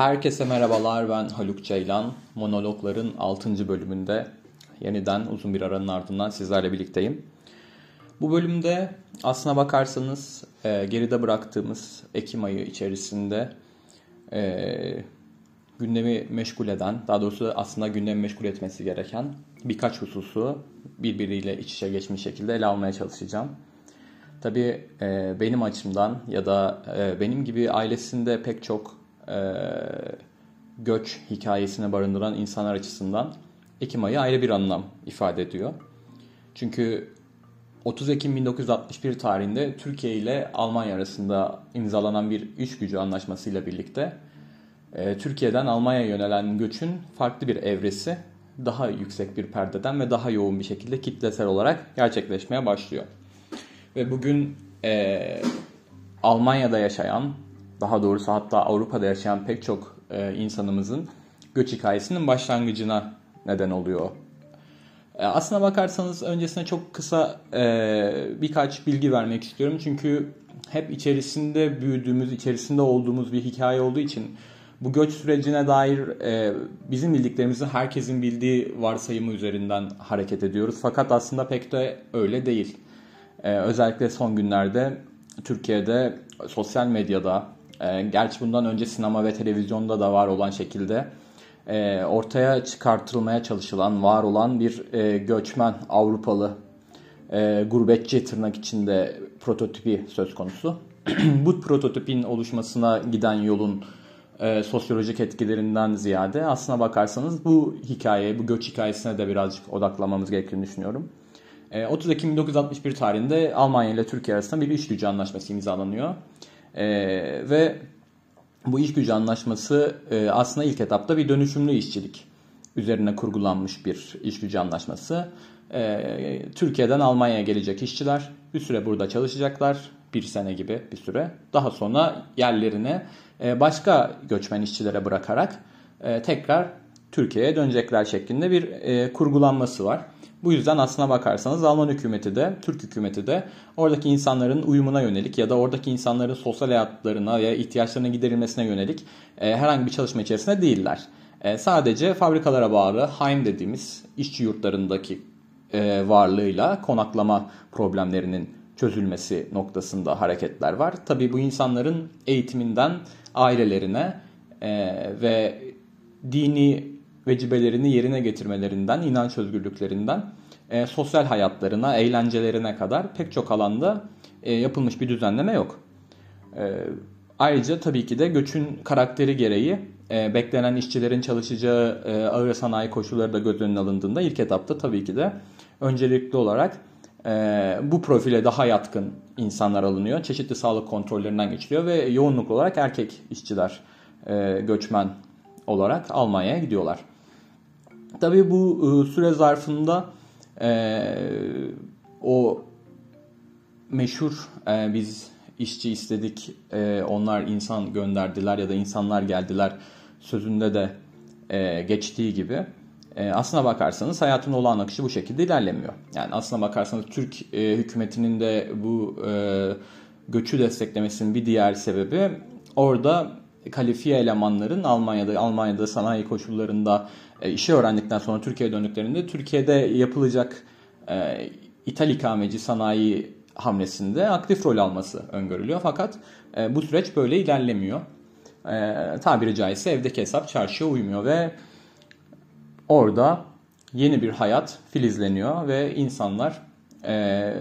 Herkese merhabalar ben Haluk Ceylan. Monologların 6. bölümünde yeniden uzun bir aranın ardından sizlerle birlikteyim. Bu bölümde aslına bakarsanız e, geride bıraktığımız Ekim ayı içerisinde e, gündemi meşgul eden, daha doğrusu aslında gündemi meşgul etmesi gereken birkaç hususu birbiriyle iç içe geçmiş şekilde ele almaya çalışacağım. Tabii e, benim açımdan ya da e, benim gibi ailesinde pek çok göç hikayesine barındıran insanlar açısından Ekim ayı ayrı bir anlam ifade ediyor. Çünkü 30 Ekim 1961 tarihinde Türkiye ile Almanya arasında imzalanan bir iş gücü anlaşmasıyla birlikte e, Türkiye'den Almanya'ya yönelen göçün farklı bir evresi daha yüksek bir perdeden ve daha yoğun bir şekilde kitlesel olarak gerçekleşmeye başlıyor. Ve bugün e, Almanya'da yaşayan, daha doğrusu hatta Avrupa'da yaşayan pek çok e, insanımızın göç hikayesinin başlangıcına neden oluyor. E, aslına bakarsanız öncesine çok kısa e, birkaç bilgi vermek istiyorum. Çünkü hep içerisinde büyüdüğümüz, içerisinde olduğumuz bir hikaye olduğu için bu göç sürecine dair e, bizim bildiklerimizin herkesin bildiği varsayımı üzerinden hareket ediyoruz. Fakat aslında pek de öyle değil. E, özellikle son günlerde Türkiye'de sosyal medyada, e, gerçi bundan önce sinema ve televizyonda da var olan şekilde e, ortaya çıkartılmaya çalışılan, var olan bir e, göçmen Avrupalı e, gurbetçi tırnak içinde prototipi söz konusu. Bu prototipin oluşmasına giden yolun e, sosyolojik etkilerinden ziyade aslına bakarsanız bu hikaye, bu göç hikayesine de birazcık odaklamamız gerektiğini düşünüyorum. E, 30 Ekim 1961 tarihinde Almanya ile Türkiye arasında bir iş gücü anlaşması imzalanıyor. E, ve bu iş gücü anlaşması e, aslında ilk etapta bir dönüşümlü işçilik üzerine kurgulanmış bir iş gücü anlaşması. E, Türkiye'den Almanya'ya gelecek işçiler bir süre burada çalışacaklar. Bir sene gibi bir süre. Daha sonra yerlerine e, başka göçmen işçilere bırakarak e, tekrar Türkiye'ye dönecekler şeklinde bir e, kurgulanması var. Bu yüzden aslına bakarsanız Alman hükümeti de, Türk hükümeti de oradaki insanların uyumuna yönelik ya da oradaki insanların sosyal hayatlarına ya ihtiyaçlarına giderilmesine yönelik herhangi bir çalışma içerisinde değiller. Sadece fabrikalara bağlı Heim dediğimiz işçi yurtlarındaki varlığıyla konaklama problemlerinin çözülmesi noktasında hareketler var. Tabii bu insanların eğitiminden ailelerine e, ve dini vecibelerini yerine getirmelerinden, inanç özgürlüklerinden e, sosyal hayatlarına, eğlencelerine kadar pek çok alanda e, yapılmış bir düzenleme yok. E, ayrıca tabii ki de göçün karakteri gereği e, beklenen işçilerin çalışacağı e, ağır sanayi koşulları da göz önüne alındığında ilk etapta tabii ki de öncelikli olarak e, bu profile daha yatkın insanlar alınıyor. Çeşitli sağlık kontrollerinden geçiliyor ve yoğunluk olarak erkek işçiler e, göçmen olarak Almanya'ya gidiyorlar. Tabii bu e, süre zarfında e, o meşhur e, biz işçi istedik e, onlar insan gönderdiler ya da insanlar geldiler sözünde de e, geçtiği gibi e, aslına bakarsanız hayatın olağan akışı bu şekilde ilerlemiyor. Yani aslına bakarsanız Türk e, hükümetinin de bu e, göçü desteklemesinin bir diğer sebebi orada kalifiye elemanların Almanya'da Almanya'da sanayi koşullarında e, işi öğrendikten sonra Türkiye'ye döndüklerinde Türkiye'de yapılacak e, ithal ikameci sanayi hamlesinde aktif rol alması öngörülüyor. Fakat e, bu süreç böyle ilerlemiyor. E, tabiri caizse evdeki hesap çarşıya uymuyor ve orada yeni bir hayat filizleniyor ve insanlar e,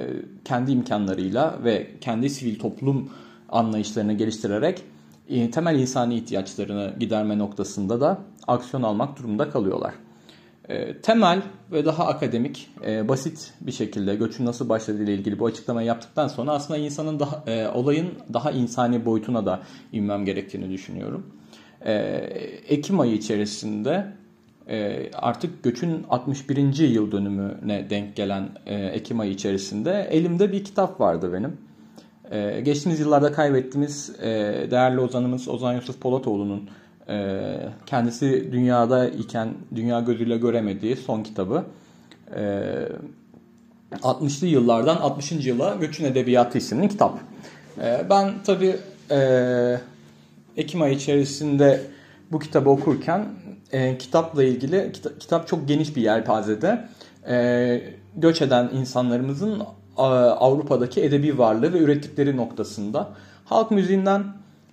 kendi imkanlarıyla ve kendi sivil toplum anlayışlarını geliştirerek temel insani ihtiyaçlarını giderme noktasında da aksiyon almak durumunda kalıyorlar. E, temel ve daha akademik, e, basit bir şekilde göçün nasıl başladığı ile ilgili bu açıklamayı yaptıktan sonra aslında insanın daha, e, olayın daha insani boyutuna da inmem gerektiğini düşünüyorum. E, Ekim ayı içerisinde e, artık göçün 61. yıl dönümüne denk gelen e, Ekim ayı içerisinde elimde bir kitap vardı benim. E, geçtiğimiz yıllarda kaybettiğimiz değerli ozanımız Ozan Yusuf Polatoğlu'nun kendisi dünyada iken dünya gözüyle göremediği son kitabı. 60'lı yıllardan 60. yıla Göçün Edebiyatı isimli kitap. Ben tabii Ekim ayı içerisinde bu kitabı okurken e, kitapla ilgili kitap, kitap çok geniş bir yelpazede e, göç eden insanlarımızın Avrupa'daki edebi varlığı ve ürettikleri noktasında halk müziğinden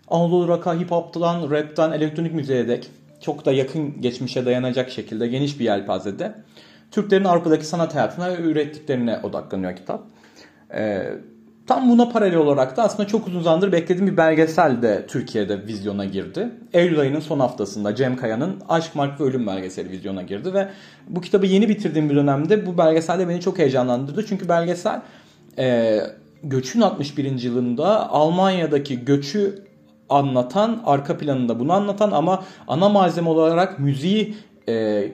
Anadolu rock'a, hip hop'tan, rap'ten, elektronik müziğe dek çok da yakın geçmişe dayanacak şekilde geniş bir yelpazede Türklerin Avrupa'daki sanat hayatına ve ürettiklerine odaklanıyor kitap. Ee, tam buna paralel olarak da aslında çok uzun zamandır beklediğim bir belgesel de Türkiye'de vizyona girdi. Eylül ayının son haftasında Cem Kaya'nın Aşk, Mark ve Ölüm belgeseli vizyona girdi ve bu kitabı yeni bitirdiğim bir dönemde bu belgesel de beni çok heyecanlandırdı. Çünkü belgesel e, göçün 61. yılında Almanya'daki göçü anlatan, arka planında bunu anlatan ama ana malzeme olarak müziği e,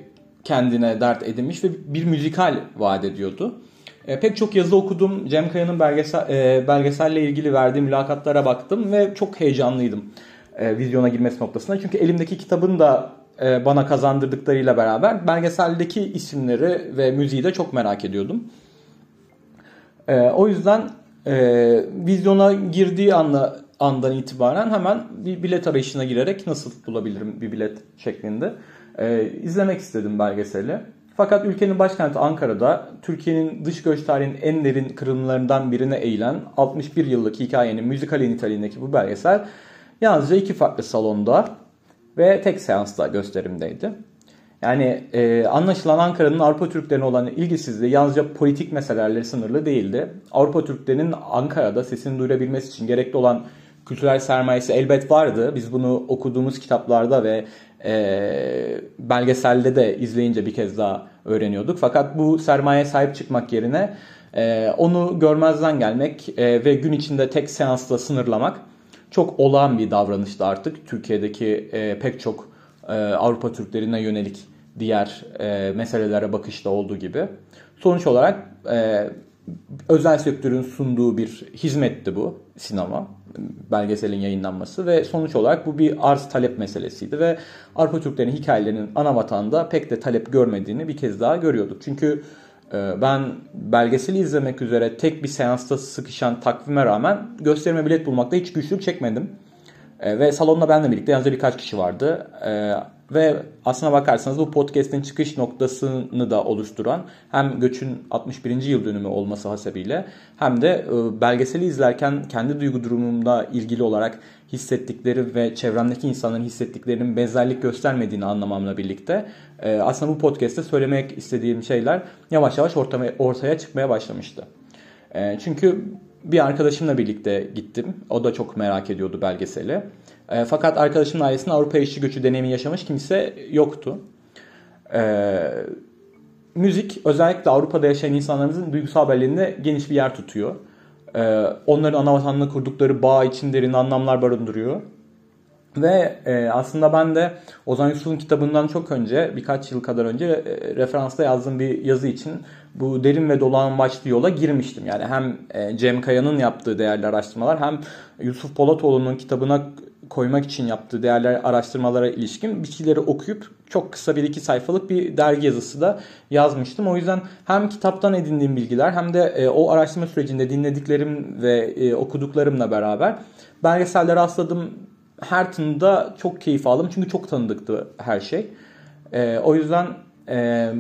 kendine dert edinmiş ve bir müzikal vaat ediyordu. E, pek çok yazı okudum. Cem Kaya'nın belgesel, e, belgeselle ilgili verdiği mülakatlara baktım ve çok heyecanlıydım e, vizyona girmesi noktasında. Çünkü elimdeki kitabın da e, bana kazandırdıklarıyla beraber belgeseldeki isimleri ve müziği de çok merak ediyordum. E, o yüzden e, vizyona girdiği anda andan itibaren hemen bir bilet arayışına girerek nasıl bulabilirim bir bilet şeklinde e, izlemek istedim belgeseli. Fakat ülkenin başkenti Ankara'da Türkiye'nin dış göç tarihinin en derin kırılımlarından birine eğilen 61 yıllık hikayenin müzikali niteliğindeki bu belgesel yalnızca iki farklı salonda ve tek seansta gösterimdeydi. Yani e, anlaşılan Ankara'nın Avrupa Türklerine olan ilgisizliği yalnızca politik meselelerle sınırlı değildi. Avrupa Türklerinin Ankara'da sesini duyurabilmesi için gerekli olan kültürel sermayesi elbet vardı. Biz bunu okuduğumuz kitaplarda ve e, belgeselde de izleyince bir kez daha öğreniyorduk. Fakat bu sermaye sahip çıkmak yerine e, onu görmezden gelmek e, ve gün içinde tek seansla sınırlamak çok olağan bir davranıştı artık. Türkiye'deki e, pek çok e, Avrupa Türklerine yönelik diğer e, meselelere bakışta olduğu gibi. Sonuç olarak e, özel sektörün sunduğu bir hizmetti bu sinema belgeselin yayınlanması ve sonuç olarak bu bir arz talep meselesiydi ve Arpa Türklerin hikayelerinin ana vatanda pek de talep görmediğini bir kez daha görüyorduk. Çünkü e, ben belgeseli izlemek üzere tek bir seansta sıkışan takvime rağmen gösterime bilet bulmakta hiç güçlük çekmedim. E, ve salonda benle birlikte yalnızca birkaç kişi vardı. E, ve aslına bakarsanız bu podcast'in çıkış noktasını da oluşturan hem göçün 61. yıl dönümü olması hasebiyle hem de e, belgeseli izlerken kendi duygu durumumda ilgili olarak hissettikleri ve çevremdeki insanların hissettiklerinin benzerlik göstermediğini anlamamla birlikte e, aslında bu podcast'te söylemek istediğim şeyler yavaş yavaş ortaya, ortaya çıkmaya başlamıştı. E, çünkü bir arkadaşımla birlikte gittim. O da çok merak ediyordu belgeseli. E, fakat arkadaşımın ailesinde Avrupa işçi göçü deneyimi yaşamış kimse yoktu. E, müzik özellikle Avrupa'da yaşayan insanlarımızın duygusal belleğinde geniş bir yer tutuyor. E, onların ana vatanına kurdukları bağ için derin anlamlar barındırıyor. Ve e, aslında ben de Ozan Yusuf'un kitabından çok önce, birkaç yıl kadar önce e, referansta yazdığım bir yazı için bu derin ve dolağan başlı yola girmiştim. Yani hem e, Cem Kaya'nın yaptığı değerli araştırmalar hem Yusuf Polatoğlu'nun kitabına koymak için yaptığı değerler araştırmalara ilişkin bilgileri okuyup çok kısa bir iki sayfalık bir dergi yazısı da yazmıştım. O yüzden hem kitaptan edindiğim bilgiler hem de e, o araştırma sürecinde dinlediklerim ve e, okuduklarımla beraber belgesellere rastladım. Her tında çok keyif aldım çünkü çok tanıdıktı her şey. O yüzden e,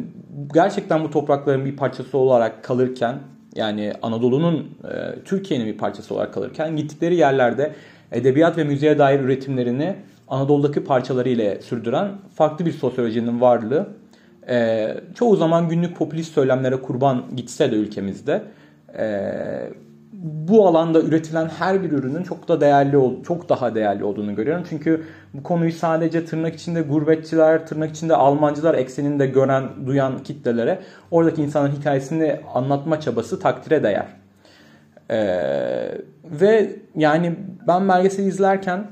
gerçekten bu toprakların bir parçası olarak kalırken yani Anadolu'nun e, Türkiye'nin bir parçası olarak kalırken gittikleri yerlerde edebiyat ve müziğe dair üretimlerini Anadolu'daki parçaları ile sürdüren farklı bir sosyolojinin varlığı. E, çoğu zaman günlük popülist söylemlere kurban gitse de ülkemizde e, bu alanda üretilen her bir ürünün çok da değerli çok daha değerli olduğunu görüyorum. Çünkü bu konuyu sadece tırnak içinde gurbetçiler, tırnak içinde Almancılar ekseninde gören, duyan kitlelere oradaki insanın hikayesini anlatma çabası takdire değer. Ee, ve yani ben belgeseli izlerken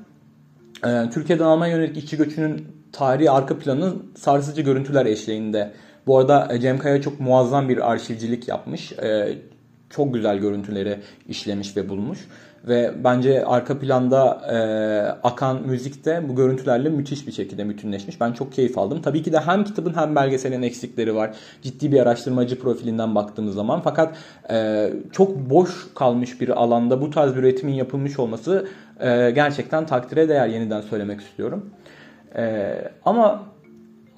e, Türkiye'den Almanya yönelik işçi göçünün tarihi arka planı sarsıcı görüntüler eşliğinde. Bu arada e, Cem Kaya çok muazzam bir arşivcilik yapmış. E, çok güzel görüntüleri işlemiş ve bulmuş. Ve bence arka planda e, akan müzik de bu görüntülerle müthiş bir şekilde bütünleşmiş. Ben çok keyif aldım. Tabii ki de hem kitabın hem belgeselin eksikleri var. Ciddi bir araştırmacı profilinden baktığımız zaman. Fakat e, çok boş kalmış bir alanda bu tarz bir üretimin yapılmış olması e, gerçekten takdire değer yeniden söylemek istiyorum. E, ama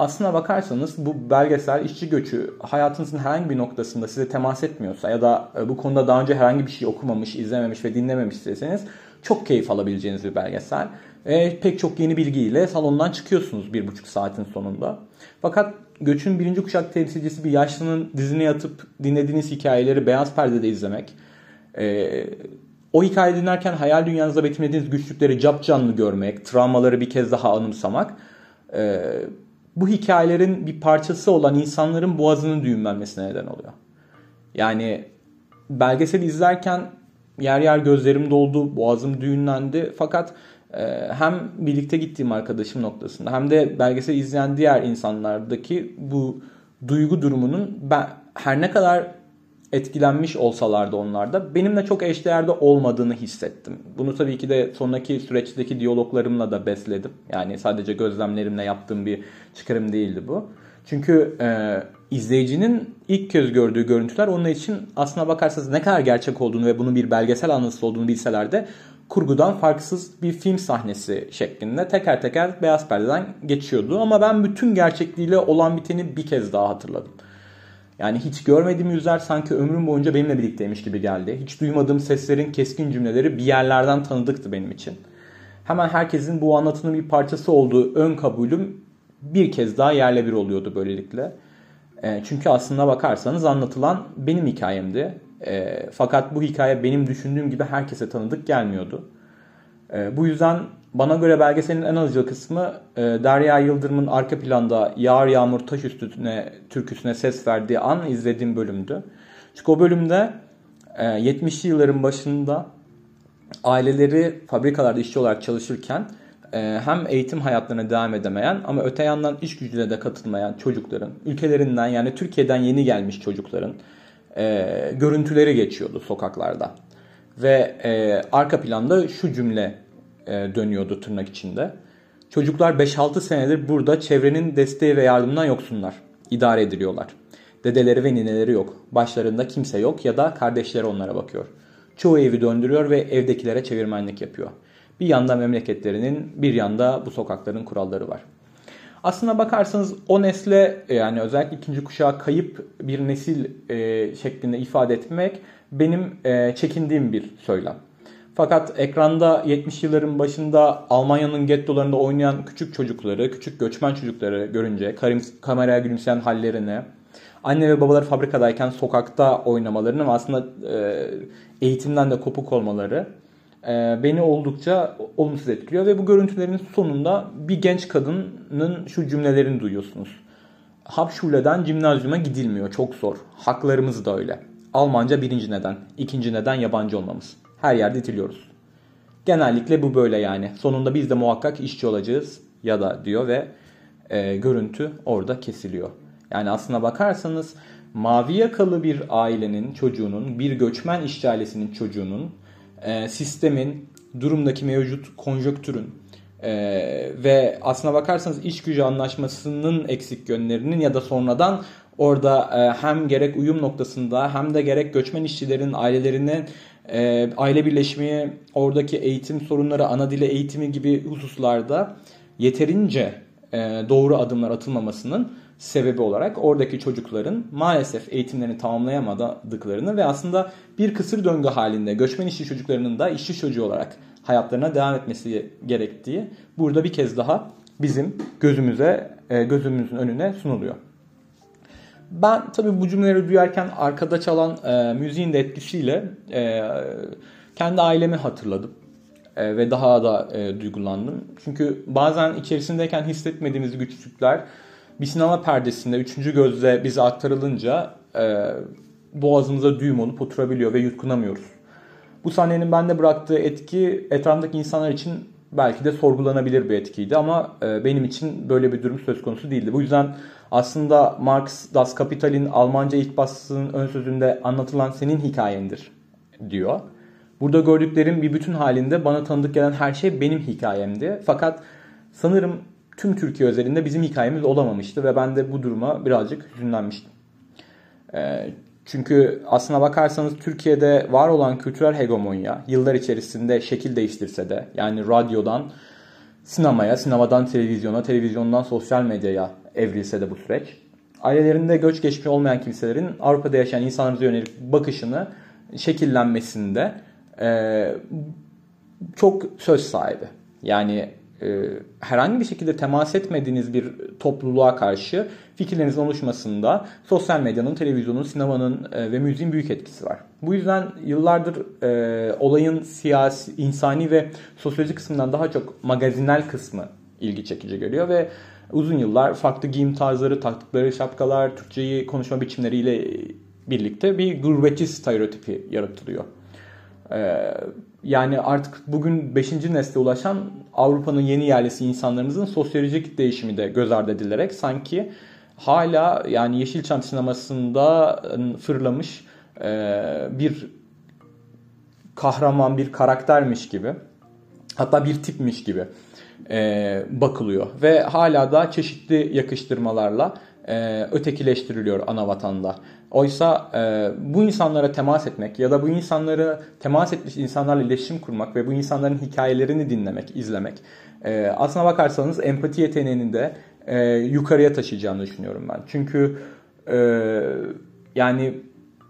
aslına bakarsanız bu belgesel işçi göçü hayatınızın herhangi bir noktasında size temas etmiyorsa ya da e, bu konuda daha önce herhangi bir şey okumamış, izlememiş ve dinlememişseniz çok keyif alabileceğiniz bir belgesel. E, pek çok yeni bilgiyle salondan çıkıyorsunuz bir buçuk saatin sonunda. Fakat göçün birinci kuşak temsilcisi bir yaşlının dizine yatıp dinlediğiniz hikayeleri beyaz perdede izlemek, e, o hikaye dinlerken hayal dünyanızda betimlediğiniz güçlükleri cap canlı görmek, travmaları bir kez daha anımsamak, e, bu hikayelerin bir parçası olan insanların boğazının düğümlenmesine neden oluyor. Yani belgesel izlerken yer yer gözlerim doldu, boğazım düğünlendi. Fakat e, hem birlikte gittiğim arkadaşım noktasında hem de belgesel izleyen diğer insanlardaki bu duygu durumunun ben her ne kadar etkilenmiş olsalardı onlarda benimle çok eşdeğerde olmadığını hissettim. Bunu tabii ki de sonraki süreçteki diyaloglarımla da besledim. Yani sadece gözlemlerimle yaptığım bir çıkarım değildi bu. Çünkü e, izleyicinin ilk kez gördüğü görüntüler onun için aslına bakarsanız ne kadar gerçek olduğunu ve bunun bir belgesel anlatısı olduğunu bilseler de kurgudan farksız bir film sahnesi şeklinde teker teker beyaz perdeden geçiyordu. Ama ben bütün gerçekliğiyle olan biteni bir kez daha hatırladım. Yani hiç görmediğim yüzler sanki ömrüm boyunca benimle birlikteymiş gibi geldi. Hiç duymadığım seslerin keskin cümleleri bir yerlerden tanıdıktı benim için. Hemen herkesin bu anlatının bir parçası olduğu ön kabulüm bir kez daha yerle bir oluyordu böylelikle. E, çünkü aslında bakarsanız anlatılan benim hikayemdi. E, fakat bu hikaye benim düşündüğüm gibi herkese tanıdık gelmiyordu. E, bu yüzden bana göre belgeselin en alıcı kısmı e, Derya Yıldırım'ın arka planda Yağar Yağmur Taş Üstüne türküsüne ses verdiği an izlediğim bölümdü. Çünkü o bölümde e, 70'li yılların başında aileleri fabrikalarda işçi olarak çalışırken e, hem eğitim hayatlarına devam edemeyen ama öte yandan iş gücüne de katılmayan çocukların, ülkelerinden yani Türkiye'den yeni gelmiş çocukların e, görüntüleri geçiyordu sokaklarda. Ve e, arka planda şu cümle dönüyordu tırnak içinde. Çocuklar 5-6 senedir burada çevrenin desteği ve yardımından yoksunlar. İdare ediliyorlar. Dedeleri ve nineleri yok. Başlarında kimse yok ya da kardeşleri onlara bakıyor. Çoğu evi döndürüyor ve evdekilere çevirmenlik yapıyor. Bir yanda memleketlerinin, bir yanda bu sokakların kuralları var. Aslına bakarsanız o nesle yani özellikle ikinci kuşağı kayıp bir nesil e, şeklinde ifade etmek benim e, çekindiğim bir söylem. Fakat ekranda 70 yılların başında Almanya'nın gettolarında oynayan küçük çocukları, küçük göçmen çocukları görünce kameraya gülümseyen hallerini, anne ve babaları fabrikadayken sokakta oynamalarını ve aslında e, eğitimden de kopuk olmaları e, beni oldukça olumsuz etkiliyor. Ve bu görüntülerin sonunda bir genç kadının şu cümlelerini duyuyorsunuz. Hauptschule'den cimnazyuma gidilmiyor. Çok zor. Haklarımız da öyle. Almanca birinci neden. ikinci neden yabancı olmamız her yerde itiliyoruz. Genellikle bu böyle yani. Sonunda biz de muhakkak işçi olacağız ya da diyor ve e, görüntü orada kesiliyor. Yani aslına bakarsanız mavi yakalı bir ailenin çocuğunun, bir göçmen işçi ailesinin çocuğunun, e, sistemin, durumdaki mevcut konjöktürün e, ve aslına bakarsanız iş gücü anlaşmasının eksik yönlerinin ya da sonradan orada e, hem gerek uyum noktasında hem de gerek göçmen işçilerin ailelerinin e, aile birleşimi, oradaki eğitim sorunları, ana dile eğitimi gibi hususlarda yeterince e, doğru adımlar atılmamasının sebebi olarak oradaki çocukların maalesef eğitimlerini tamamlayamadıklarını ve aslında bir kısır döngü halinde göçmen işçi çocuklarının da işçi çocuğu olarak hayatlarına devam etmesi gerektiği burada bir kez daha bizim gözümüze e, gözümüzün önüne sunuluyor. Ben tabii bu cümleleri duyarken arkada çalan e, müziğin de etkisiyle e, kendi ailemi hatırladım. E, ve daha da e, duygulandım. Çünkü bazen içerisindeyken hissetmediğimiz güçlükler bir sinema perdesinde üçüncü gözle bize aktarılınca e, boğazımıza düğüm olup oturabiliyor ve yutkunamıyoruz. Bu sahnenin bende bıraktığı etki etrafındaki insanlar için belki de sorgulanabilir bir etkiydi ama e, benim için böyle bir durum söz konusu değildi. Bu yüzden aslında Marx Das Kapital'in Almanca ilk baskısının ön sözünde anlatılan senin hikayendir diyor. Burada gördüklerim bir bütün halinde bana tanıdık gelen her şey benim hikayemdi. Fakat sanırım tüm Türkiye özelinde bizim hikayemiz olamamıştı ve ben de bu duruma birazcık hüzünlenmiştim. Ee, çünkü aslına bakarsanız Türkiye'de var olan kültürel hegemonya yıllar içerisinde şekil değiştirse de yani radyodan sinemaya, sinemadan televizyona, televizyondan sosyal medyaya evrilse de bu süreç. Ailelerinde göç geçmiş olmayan kimselerin Avrupa'da yaşayan insanlara yönelik bakışını şekillenmesinde e, çok söz sahibi. Yani herhangi bir şekilde temas etmediğiniz bir topluluğa karşı fikirlerinizin oluşmasında sosyal medyanın, televizyonun, sinemanın e, ve müziğin büyük etkisi var. Bu yüzden yıllardır e, olayın siyasi, insani ve sosyolojik kısmından daha çok magazinel kısmı ilgi çekici geliyor ve uzun yıllar farklı giyim tarzları, taktıkları şapkalar, Türkçeyi konuşma biçimleriyle birlikte bir gurbetçi stereotipi yaratılıyor. Ee, yani artık bugün 5. nesle ulaşan Avrupa'nın yeni yerlisi insanlarımızın sosyolojik değişimi de göz ardı edilerek sanki hala yani Yeşilçam sinemasında fırlamış e, bir kahraman, bir karaktermiş gibi hatta bir tipmiş gibi e, bakılıyor. Ve hala da çeşitli yakıştırmalarla e, ötekileştiriliyor ana vatanda. Oysa e, bu insanlara temas etmek ya da bu insanları temas etmiş insanlarla iletişim kurmak ve bu insanların hikayelerini dinlemek, izlemek e, aslına bakarsanız empati yeteneğini de e, yukarıya taşıyacağını düşünüyorum ben. Çünkü e, yani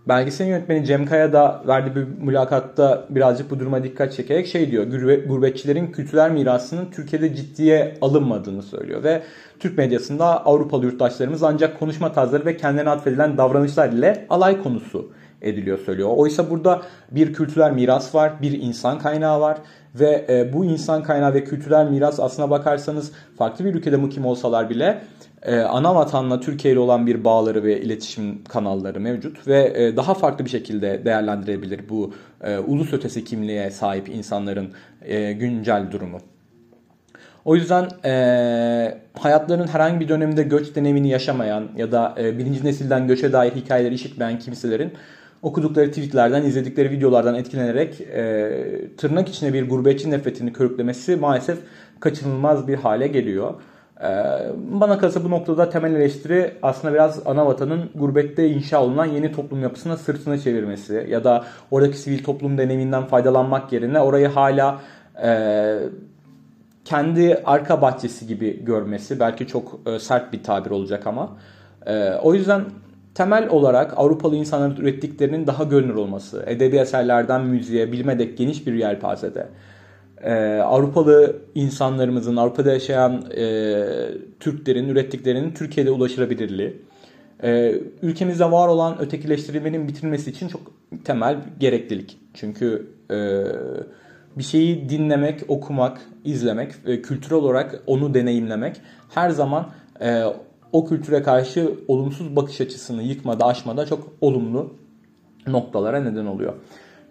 belgesel yönetmeni Cem Kaya da verdiği bir mülakatta birazcık bu duruma dikkat çekerek şey diyor. Gurbetçilerin kültürel mirasının Türkiye'de ciddiye alınmadığını söylüyor ve Türk medyasında Avrupalı yurttaşlarımız ancak konuşma tarzları ve kendine atfedilen davranışlar ile alay konusu ediliyor söylüyor. Oysa burada bir kültürel miras var, bir insan kaynağı var ve e, bu insan kaynağı ve kültürel miras aslına bakarsanız farklı bir ülkede mukim olsalar bile e, ana vatanla Türkiye ile olan bir bağları ve iletişim kanalları mevcut ve e, daha farklı bir şekilde değerlendirebilir bu e, ulus ötesi kimliğe sahip insanların e, güncel durumu. O yüzden e, hayatlarının herhangi bir döneminde göç deneyimini yaşamayan ya da e, birinci nesilden göçe dair hikayeleri işitmeyen kimselerin okudukları tweetlerden, izledikleri videolardan etkilenerek e, tırnak içine bir gurbetçi nefretini körüklemesi maalesef kaçınılmaz bir hale geliyor. E, bana kalırsa bu noktada temel eleştiri aslında biraz ana vatanın gurbette inşa olunan yeni toplum yapısına sırtını çevirmesi ya da oradaki sivil toplum deneyiminden faydalanmak yerine orayı hala e, kendi arka bahçesi gibi görmesi belki çok e, sert bir tabir olacak ama e, o yüzden temel olarak Avrupalı insanların ürettiklerinin daha görünür olması, edebi eserlerden müziğe, bilime dek geniş bir yelpazede, e, Avrupalı insanlarımızın, Avrupa'da yaşayan e, Türklerin ürettiklerinin Türkiye'de ulaşılabilirliği, e, ülkemizde var olan ötekileştirilmenin bitirilmesi için çok temel gereklilik. Çünkü e, bir şeyi dinlemek, okumak, izlemek ve kültürel olarak onu deneyimlemek her zaman e, o kültüre karşı olumsuz bakış açısını yıkmada, aşmada çok olumlu noktalara neden oluyor.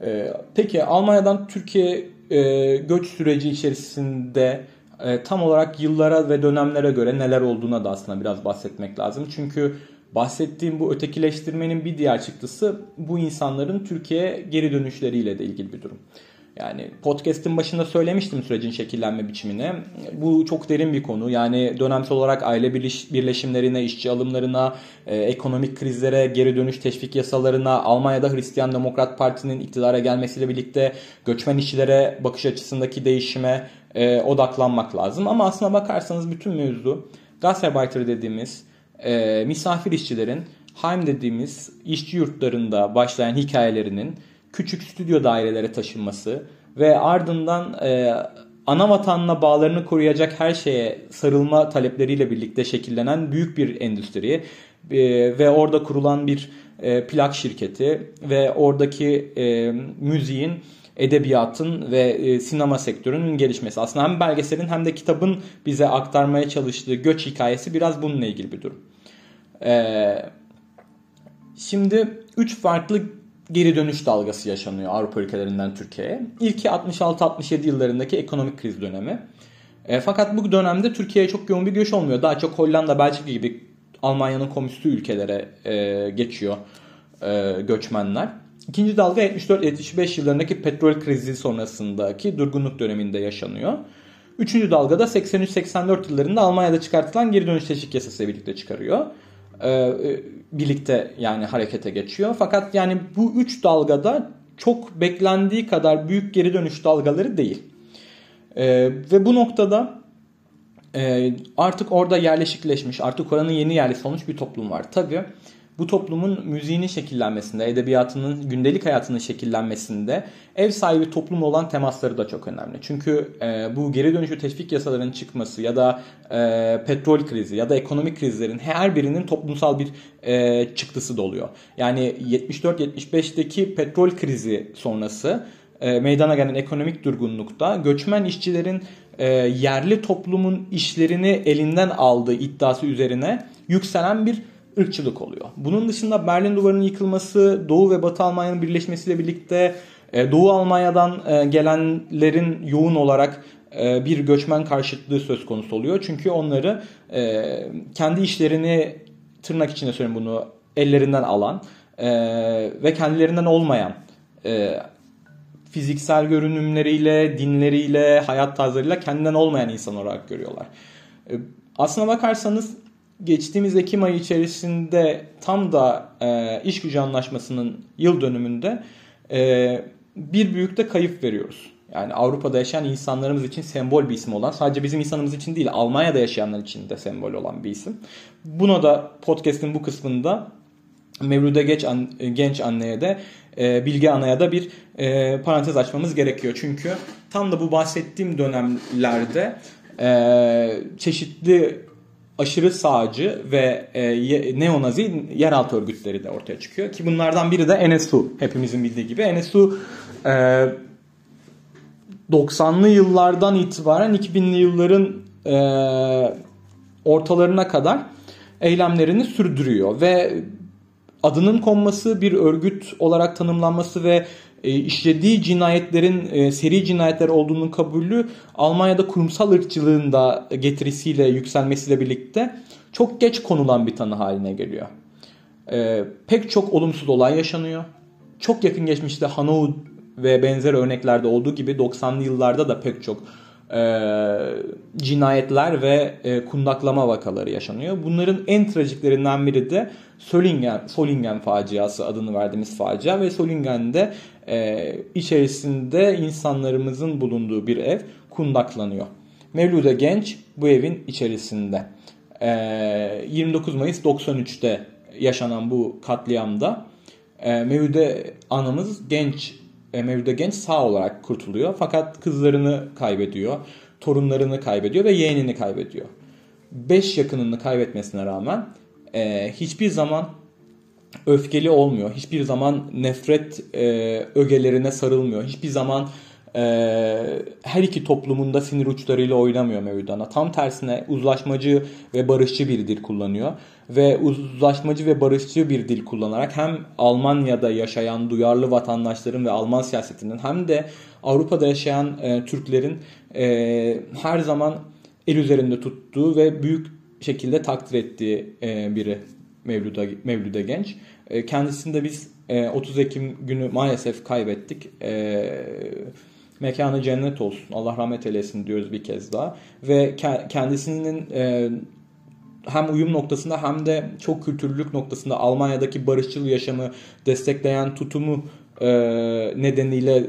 E, peki Almanya'dan Türkiye e, göç süreci içerisinde e, tam olarak yıllara ve dönemlere göre neler olduğuna da aslında biraz bahsetmek lazım. Çünkü bahsettiğim bu ötekileştirmenin bir diğer çıktısı bu insanların Türkiye'ye geri dönüşleriyle de ilgili bir durum. Yani podcast'in başında söylemiştim sürecin şekillenme biçimini. Bu çok derin bir konu. Yani dönemsel olarak aile birleşimlerine, işçi alımlarına, e, ekonomik krizlere, geri dönüş teşvik yasalarına, Almanya'da Hristiyan Demokrat Parti'nin iktidara gelmesiyle birlikte göçmen işçilere bakış açısındaki değişime e, odaklanmak lazım. Ama aslına bakarsanız bütün mevzu Gastarbeiter dediğimiz e, misafir işçilerin Heim dediğimiz işçi yurtlarında başlayan hikayelerinin küçük stüdyo dairelere taşınması ve ardından e, ana vatanına bağlarını koruyacak her şeye sarılma talepleriyle birlikte şekillenen büyük bir endüstri e, ve orada kurulan bir e, plak şirketi ve oradaki e, müziğin edebiyatın ve e, sinema sektörünün gelişmesi. Aslında hem belgeselin hem de kitabın bize aktarmaya çalıştığı göç hikayesi biraz bununla ilgili bir durum. E, şimdi üç farklı geri dönüş dalgası yaşanıyor Avrupa ülkelerinden Türkiye'ye. İlki 66-67 yıllarındaki ekonomik kriz dönemi. E, fakat bu dönemde Türkiye'ye çok yoğun bir göç olmuyor. Daha çok Hollanda, Belçika gibi Almanya'nın komünist ülkelere e, geçiyor e, göçmenler. İkinci dalga 74-75 yıllarındaki petrol krizi sonrasındaki durgunluk döneminde yaşanıyor. Üçüncü dalga da 83-84 yıllarında Almanya'da çıkartılan geri dönüş teşvik yasası birlikte çıkarıyor. E, e, birlikte yani harekete geçiyor. Fakat yani bu üç dalgada çok beklendiği kadar büyük geri dönüş dalgaları değil. E, ve bu noktada e, artık orada yerleşikleşmiş, artık oranın yeni yerleşik olmuş bir toplum var. Tabii bu toplumun müziğinin şekillenmesinde, edebiyatının, gündelik hayatının şekillenmesinde ev sahibi toplum olan temasları da çok önemli. Çünkü e, bu geri dönüşü teşvik yasalarının çıkması ya da e, petrol krizi ya da ekonomik krizlerin her birinin toplumsal bir e, çıktısı da oluyor. Yani 74-75'teki petrol krizi sonrası e, meydana gelen ekonomik durgunlukta göçmen işçilerin e, yerli toplumun işlerini elinden aldığı iddiası üzerine yükselen bir ırkçılık oluyor. Bunun dışında Berlin Duvarı'nın yıkılması, Doğu ve Batı Almanya'nın birleşmesiyle birlikte e, Doğu Almanya'dan e, gelenlerin yoğun olarak e, bir göçmen karşıtlığı söz konusu oluyor. Çünkü onları kendi işlerini tırnak içinde söyleyeyim bunu ellerinden alan ve kendilerinden olmayan fiziksel görünümleriyle, dinleriyle, hayat tarzlarıyla kendinden olmayan insan olarak görüyorlar. Aslına bakarsanız geçtiğimiz Ekim ayı içerisinde tam da e, iş gücü anlaşmasının yıl dönümünde e, bir büyük de kayıp veriyoruz. Yani Avrupa'da yaşayan insanlarımız için sembol bir isim olan, sadece bizim insanımız için değil, Almanya'da yaşayanlar için de sembol olan bir isim. Buna da podcast'in bu kısmında Mevlüde Genç, an, genç anneye de e, Bilge Ana'ya da bir e, parantez açmamız gerekiyor. Çünkü tam da bu bahsettiğim dönemlerde e, çeşitli aşırı sağcı ve e, neonazi yeraltı örgütleri de ortaya çıkıyor. Ki bunlardan biri de NSU. Hepimizin bildiği gibi. NSU e, 90'lı yıllardan itibaren 2000'li yılların e, ortalarına kadar eylemlerini sürdürüyor ve adının konması bir örgüt olarak tanımlanması ve e, işlediği cinayetlerin e, seri cinayetler olduğunun kabulü Almanya'da kurumsal ırkçılığın da getirisiyle yükselmesiyle birlikte çok geç konulan bir tanı haline geliyor. E, pek çok olumsuz olay yaşanıyor. Çok yakın geçmişte Hanau ve benzer örneklerde olduğu gibi 90'lı yıllarda da pek çok e, cinayetler ve e, kundaklama vakaları yaşanıyor. Bunların en trajiklerinden biri de Solingen, Solingen faciası adını verdiğimiz facia ve Solingen'de e, içerisinde insanlarımızın bulunduğu bir ev kundaklanıyor. Mevlude Genç bu evin içerisinde. E, 29 Mayıs 93'te yaşanan bu katliamda e, Mevlude anamız genç e, Mevlüde Genç sağ olarak kurtuluyor. Fakat kızlarını kaybediyor, torunlarını kaybediyor ve yeğenini kaybediyor. Beş yakınını kaybetmesine rağmen e, hiçbir zaman öfkeli olmuyor. Hiçbir zaman nefret e, ögelerine sarılmıyor. Hiçbir zaman e, her iki toplumunda sinir uçlarıyla oynamıyor Mevlüt Tam tersine uzlaşmacı ve barışçı bir dil kullanıyor. Ve uzlaşmacı ve barışçı bir dil kullanarak hem Almanya'da yaşayan duyarlı vatandaşların ve Alman siyasetinin hem de Avrupa'da yaşayan e, Türklerin e, her zaman el üzerinde tuttuğu ve büyük şekilde takdir ettiği e, biri Mevlüde, Mevlüde Genç. E, kendisini de biz e, 30 Ekim günü maalesef kaybettik. E, mekanı cennet olsun. Allah rahmet eylesin diyoruz bir kez daha. Ve kendisinin e, hem uyum noktasında hem de çok kültürlülük noktasında Almanya'daki barışçıl yaşamı destekleyen tutumu e, nedeniyle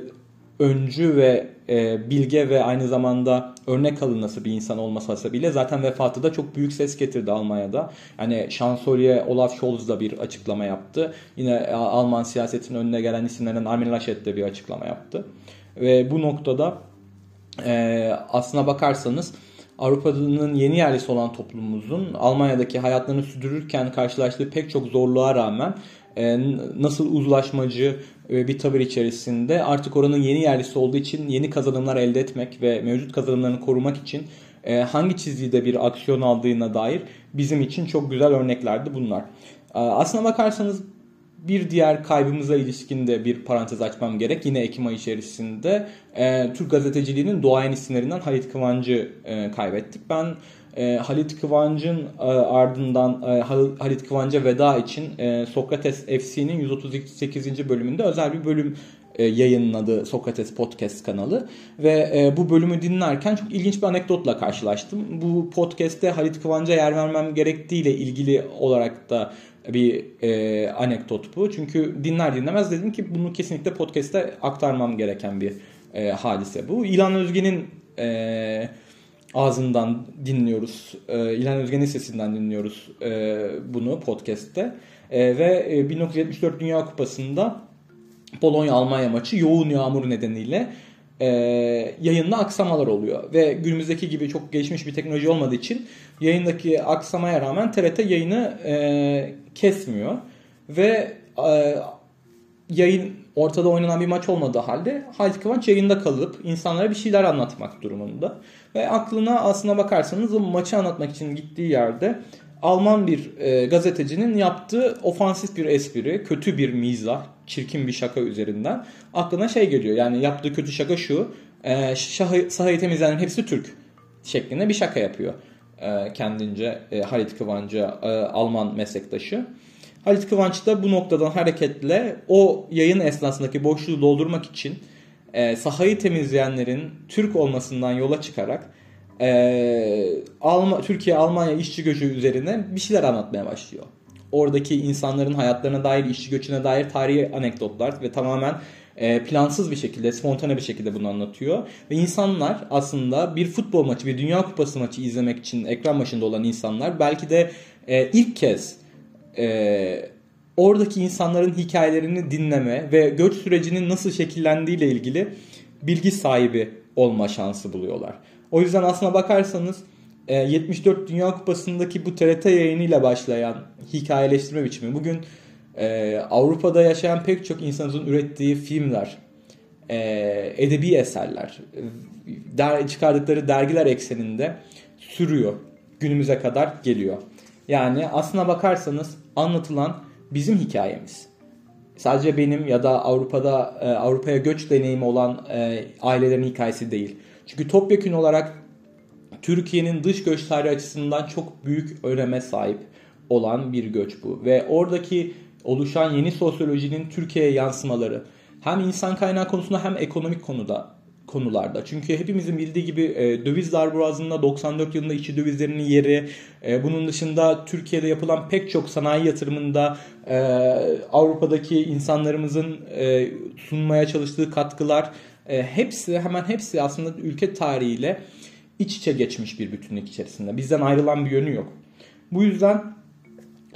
öncü ve e, bilge ve aynı zamanda örnek alınması bir insan olmasa bile zaten vefatı da çok büyük ses getirdi Almanya'da. Yani şansölye Olaf Scholz da bir açıklama yaptı. Yine Alman siyasetin önüne gelen isimlerden Armin Laschet de bir açıklama yaptı. Ve bu noktada e, aslına bakarsanız Avrupa'nın yeni yerlisi olan toplumumuzun Almanya'daki hayatlarını sürdürürken karşılaştığı pek çok zorluğa rağmen e, nasıl uzlaşmacı e, bir tavır içerisinde artık oranın yeni yerlisi olduğu için yeni kazanımlar elde etmek ve mevcut kazanımlarını korumak için e, hangi çizgide bir aksiyon aldığına dair bizim için çok güzel örneklerdi bunlar. Aslına bakarsanız bir diğer kaybımıza ilişkin de bir parantez açmam gerek. Yine Ekim ayı içerisinde e, Türk gazeteciliğinin doğayan isimlerinden Halit Kıvancı e, kaybettik. Ben e, Halit Kıvancı'nın e, ardından e, Halit Kıvancı'ya veda için e, Sokrates FC'nin 138. bölümünde özel bir bölüm e, yayınladı Sokrates Podcast kanalı ve e, bu bölümü dinlerken çok ilginç bir anekdotla karşılaştım. Bu podcast'te Halit Kıvancı'ya yer vermem gerektiğiyle ilgili olarak da bir e, anekdot bu. Çünkü dinler dinlemez dedim ki bunu kesinlikle podcast'te aktarmam gereken bir e, hadise bu. İlan Özge'nin e, ağzından dinliyoruz. E, İlhan Özgen'in sesinden dinliyoruz e, bunu podcast'te. E, ve e, 1974 Dünya Kupası'nda Polonya-Almanya maçı yoğun yağmur nedeniyle e, yayında aksamalar oluyor. Ve günümüzdeki gibi çok gelişmiş bir teknoloji olmadığı için yayındaki aksamaya rağmen TRT yayını e, kesmiyor. Ve e, yayın ortada oynanan bir maç olmadığı halde Halit Kıvanç yayında kalıp insanlara bir şeyler anlatmak durumunda. Ve aklına aslına bakarsanız o maçı anlatmak için gittiği yerde Alman bir e, gazetecinin yaptığı ofansif bir espri, kötü bir mizah, çirkin bir şaka üzerinden aklına şey geliyor. Yani yaptığı kötü şaka şu, e, şahı, sahayı temizleyenlerin hepsi Türk şeklinde bir şaka yapıyor. E, kendince e, Halit Kıvanç'a e, Alman meslektaşı. Halit Kıvanç da bu noktadan hareketle o yayın esnasındaki boşluğu doldurmak için e, sahayı temizleyenlerin Türk olmasından yola çıkarak e, Alma, Türkiye Almanya işçi göçü üzerine bir şeyler anlatmaya başlıyor. Oradaki insanların hayatlarına dair, işçi göçüne dair tarihi anekdotlar ve tamamen e, plansız bir şekilde, spontane bir şekilde bunu anlatıyor. Ve insanlar aslında bir futbol maçı, bir Dünya Kupası maçı izlemek için ekran başında olan insanlar belki de e, ilk kez e, oradaki insanların hikayelerini dinleme ve göç sürecinin nasıl şekillendiği ile ilgili bilgi sahibi olma şansı buluyorlar. O yüzden aslına bakarsanız 74 e, Dünya Kupası'ndaki bu TRT yayınıyla başlayan hikayeleştirme biçimi bugün e, Avrupa'da yaşayan pek çok insanın ürettiği filmler, e, edebi eserler, çıkardıkları dergiler ekseninde sürüyor. Günümüze kadar geliyor. Yani aslına bakarsanız anlatılan bizim hikayemiz. Sadece benim ya da Avrupa'da Avrupa'ya göç deneyimi olan ailelerin hikayesi değil. Çünkü topyekun olarak Türkiye'nin dış göç tarihi açısından çok büyük öneme sahip olan bir göç bu. Ve oradaki oluşan yeni sosyolojinin Türkiye'ye yansımaları hem insan kaynağı konusunda hem ekonomik konuda konularda. Çünkü hepimizin bildiği gibi e, döviz darboğazında 94 yılında içi dövizlerinin yeri, e, bunun dışında Türkiye'de yapılan pek çok sanayi yatırımında e, Avrupa'daki insanlarımızın e, sunmaya çalıştığı katkılar e, hepsi hemen hepsi aslında ülke tarihiyle iç içe geçmiş bir bütünlük içerisinde. Bizden ayrılan bir yönü yok. Bu yüzden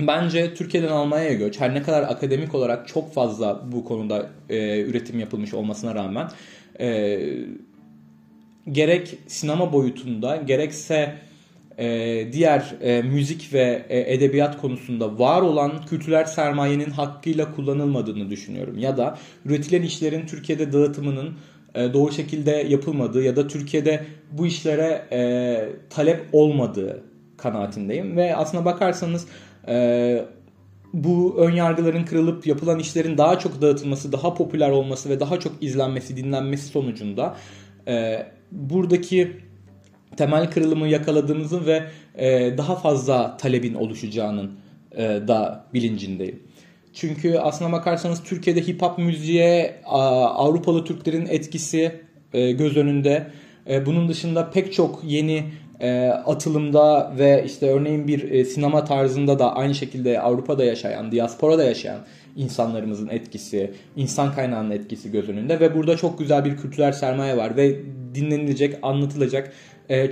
bence Türkiye'den Almanya'ya göç her ne kadar akademik olarak çok fazla bu konuda e, üretim yapılmış olmasına rağmen e, gerek sinema boyutunda gerekse e, diğer e, müzik ve e, edebiyat konusunda var olan kültürel sermayenin hakkıyla kullanılmadığını düşünüyorum. Ya da üretilen işlerin Türkiye'de dağıtımının e, doğru şekilde yapılmadığı ya da Türkiye'de bu işlere e, talep olmadığı kanaatindeyim. Ve aslına bakarsanız e, bu ön yargıların kırılıp yapılan işlerin daha çok dağıtılması, daha popüler olması ve daha çok izlenmesi, dinlenmesi sonucunda e, buradaki temel kırılımı yakaladığımızın ve e, daha fazla talebin oluşacağının e, da bilincindeyim. Çünkü aslına bakarsanız Türkiye'de hip hop müziğe Avrupalı Türklerin etkisi e, göz önünde. E, bunun dışında pek çok yeni e, atılımda ve işte örneğin bir sinema tarzında da aynı şekilde Avrupa'da yaşayan, diasporada yaşayan insanlarımızın etkisi, insan kaynağının etkisi göz önünde ve burada çok güzel bir kültürel sermaye var ve dinlenilecek, anlatılacak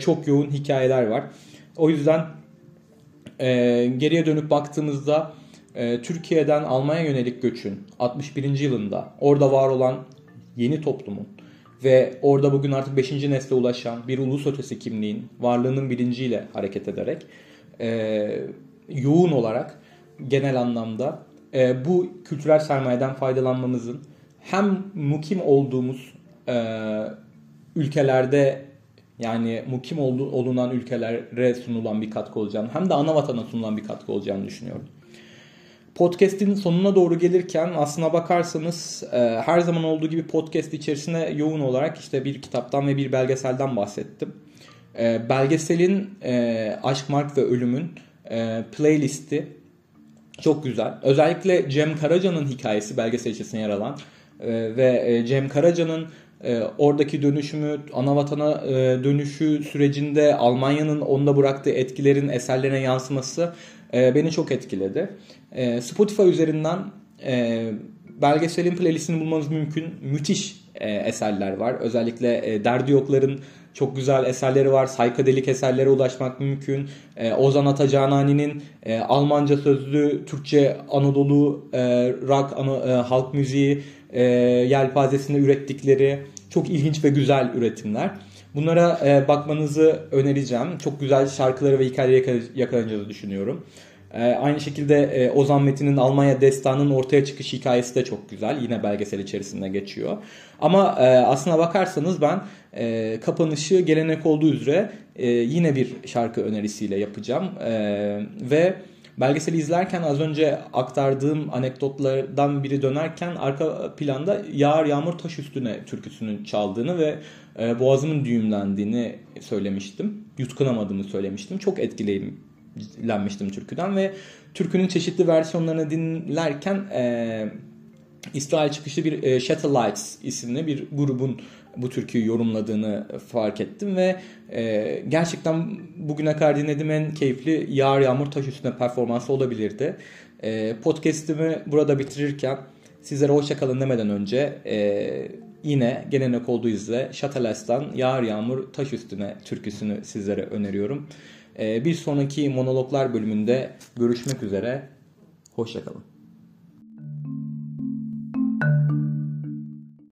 çok yoğun hikayeler var. O yüzden geriye dönüp baktığımızda e, Türkiye'den Almanya yönelik göçün 61. yılında orada var olan yeni toplumun ve orada bugün artık 5. nesle ulaşan bir ulus ötesi kimliğin varlığının bilinciyle hareket ederek e, yoğun olarak genel anlamda e, bu kültürel sermayeden faydalanmamızın hem mukim olduğumuz e, ülkelerde yani mukim olunan ülkelere sunulan bir katkı olacağını hem de ana vatana sunulan bir katkı olacağını düşünüyorum. Podcast'in sonuna doğru gelirken aslına bakarsanız e, her zaman olduğu gibi podcast içerisine yoğun olarak işte bir kitaptan ve bir belgeselden bahsettim. E, belgeselin e, Aşk, Mark ve Ölüm'ün e, playlisti çok güzel. Özellikle Cem Karaca'nın hikayesi belgesel içerisinde yer alan e, ve e, Cem Karaca'nın e, oradaki dönüşümü, ana vatana e, dönüşü sürecinde Almanya'nın onda bıraktığı etkilerin eserlerine yansıması e, beni çok etkiledi. E, Spotify üzerinden e, belgeselin playlistini bulmanız mümkün. Müthiş e, eserler var. Özellikle e, Derdi Yoklar'ın çok güzel eserleri var. Saykadelik eserlere ulaşmak mümkün. E, Ozan Atacanani'nin e, Almanca sözlü, Türkçe Anadolu e, rock, ana, e, halk müziği e, yelpazesinde ürettikleri çok ilginç ve güzel üretimler. Bunlara e, bakmanızı önereceğim. Çok güzel şarkıları ve hikayeleri yakalayacağınızı düşünüyorum. E, aynı şekilde e, Ozan Metin'in Almanya Destanı'nın ortaya çıkış hikayesi de çok güzel. Yine belgesel içerisinde geçiyor. Ama e, aslına bakarsanız ben e, kapanışı gelenek olduğu üzere e, yine bir şarkı önerisiyle yapacağım. E, ve belgeseli izlerken az önce aktardığım anekdotlardan biri dönerken arka planda Yağar Yağmur Taş Üstüne türküsünün çaldığını ve e, boğazımın düğümlendiğini söylemiştim. Yutkunamadığımı söylemiştim. Çok etkilenmiştim türküden ve türkünün çeşitli versiyonlarını dinlerken e, İsrail çıkışlı bir e, Satellites isimli bir grubun bu türküyü yorumladığını fark ettim ve e, gerçekten bugüne kadar dinlediğim en keyifli Yağar Yağmur Taş Üstüne performansı olabilirdi. E, podcast'imi burada bitirirken sizlere hoşçakalın demeden önce e, yine gelenek olduğu üzere Şatalas'tan Yağar Yağmur Taş Üstüne türküsünü sizlere öneriyorum. E, bir sonraki monologlar bölümünde görüşmek üzere. Hoşçakalın.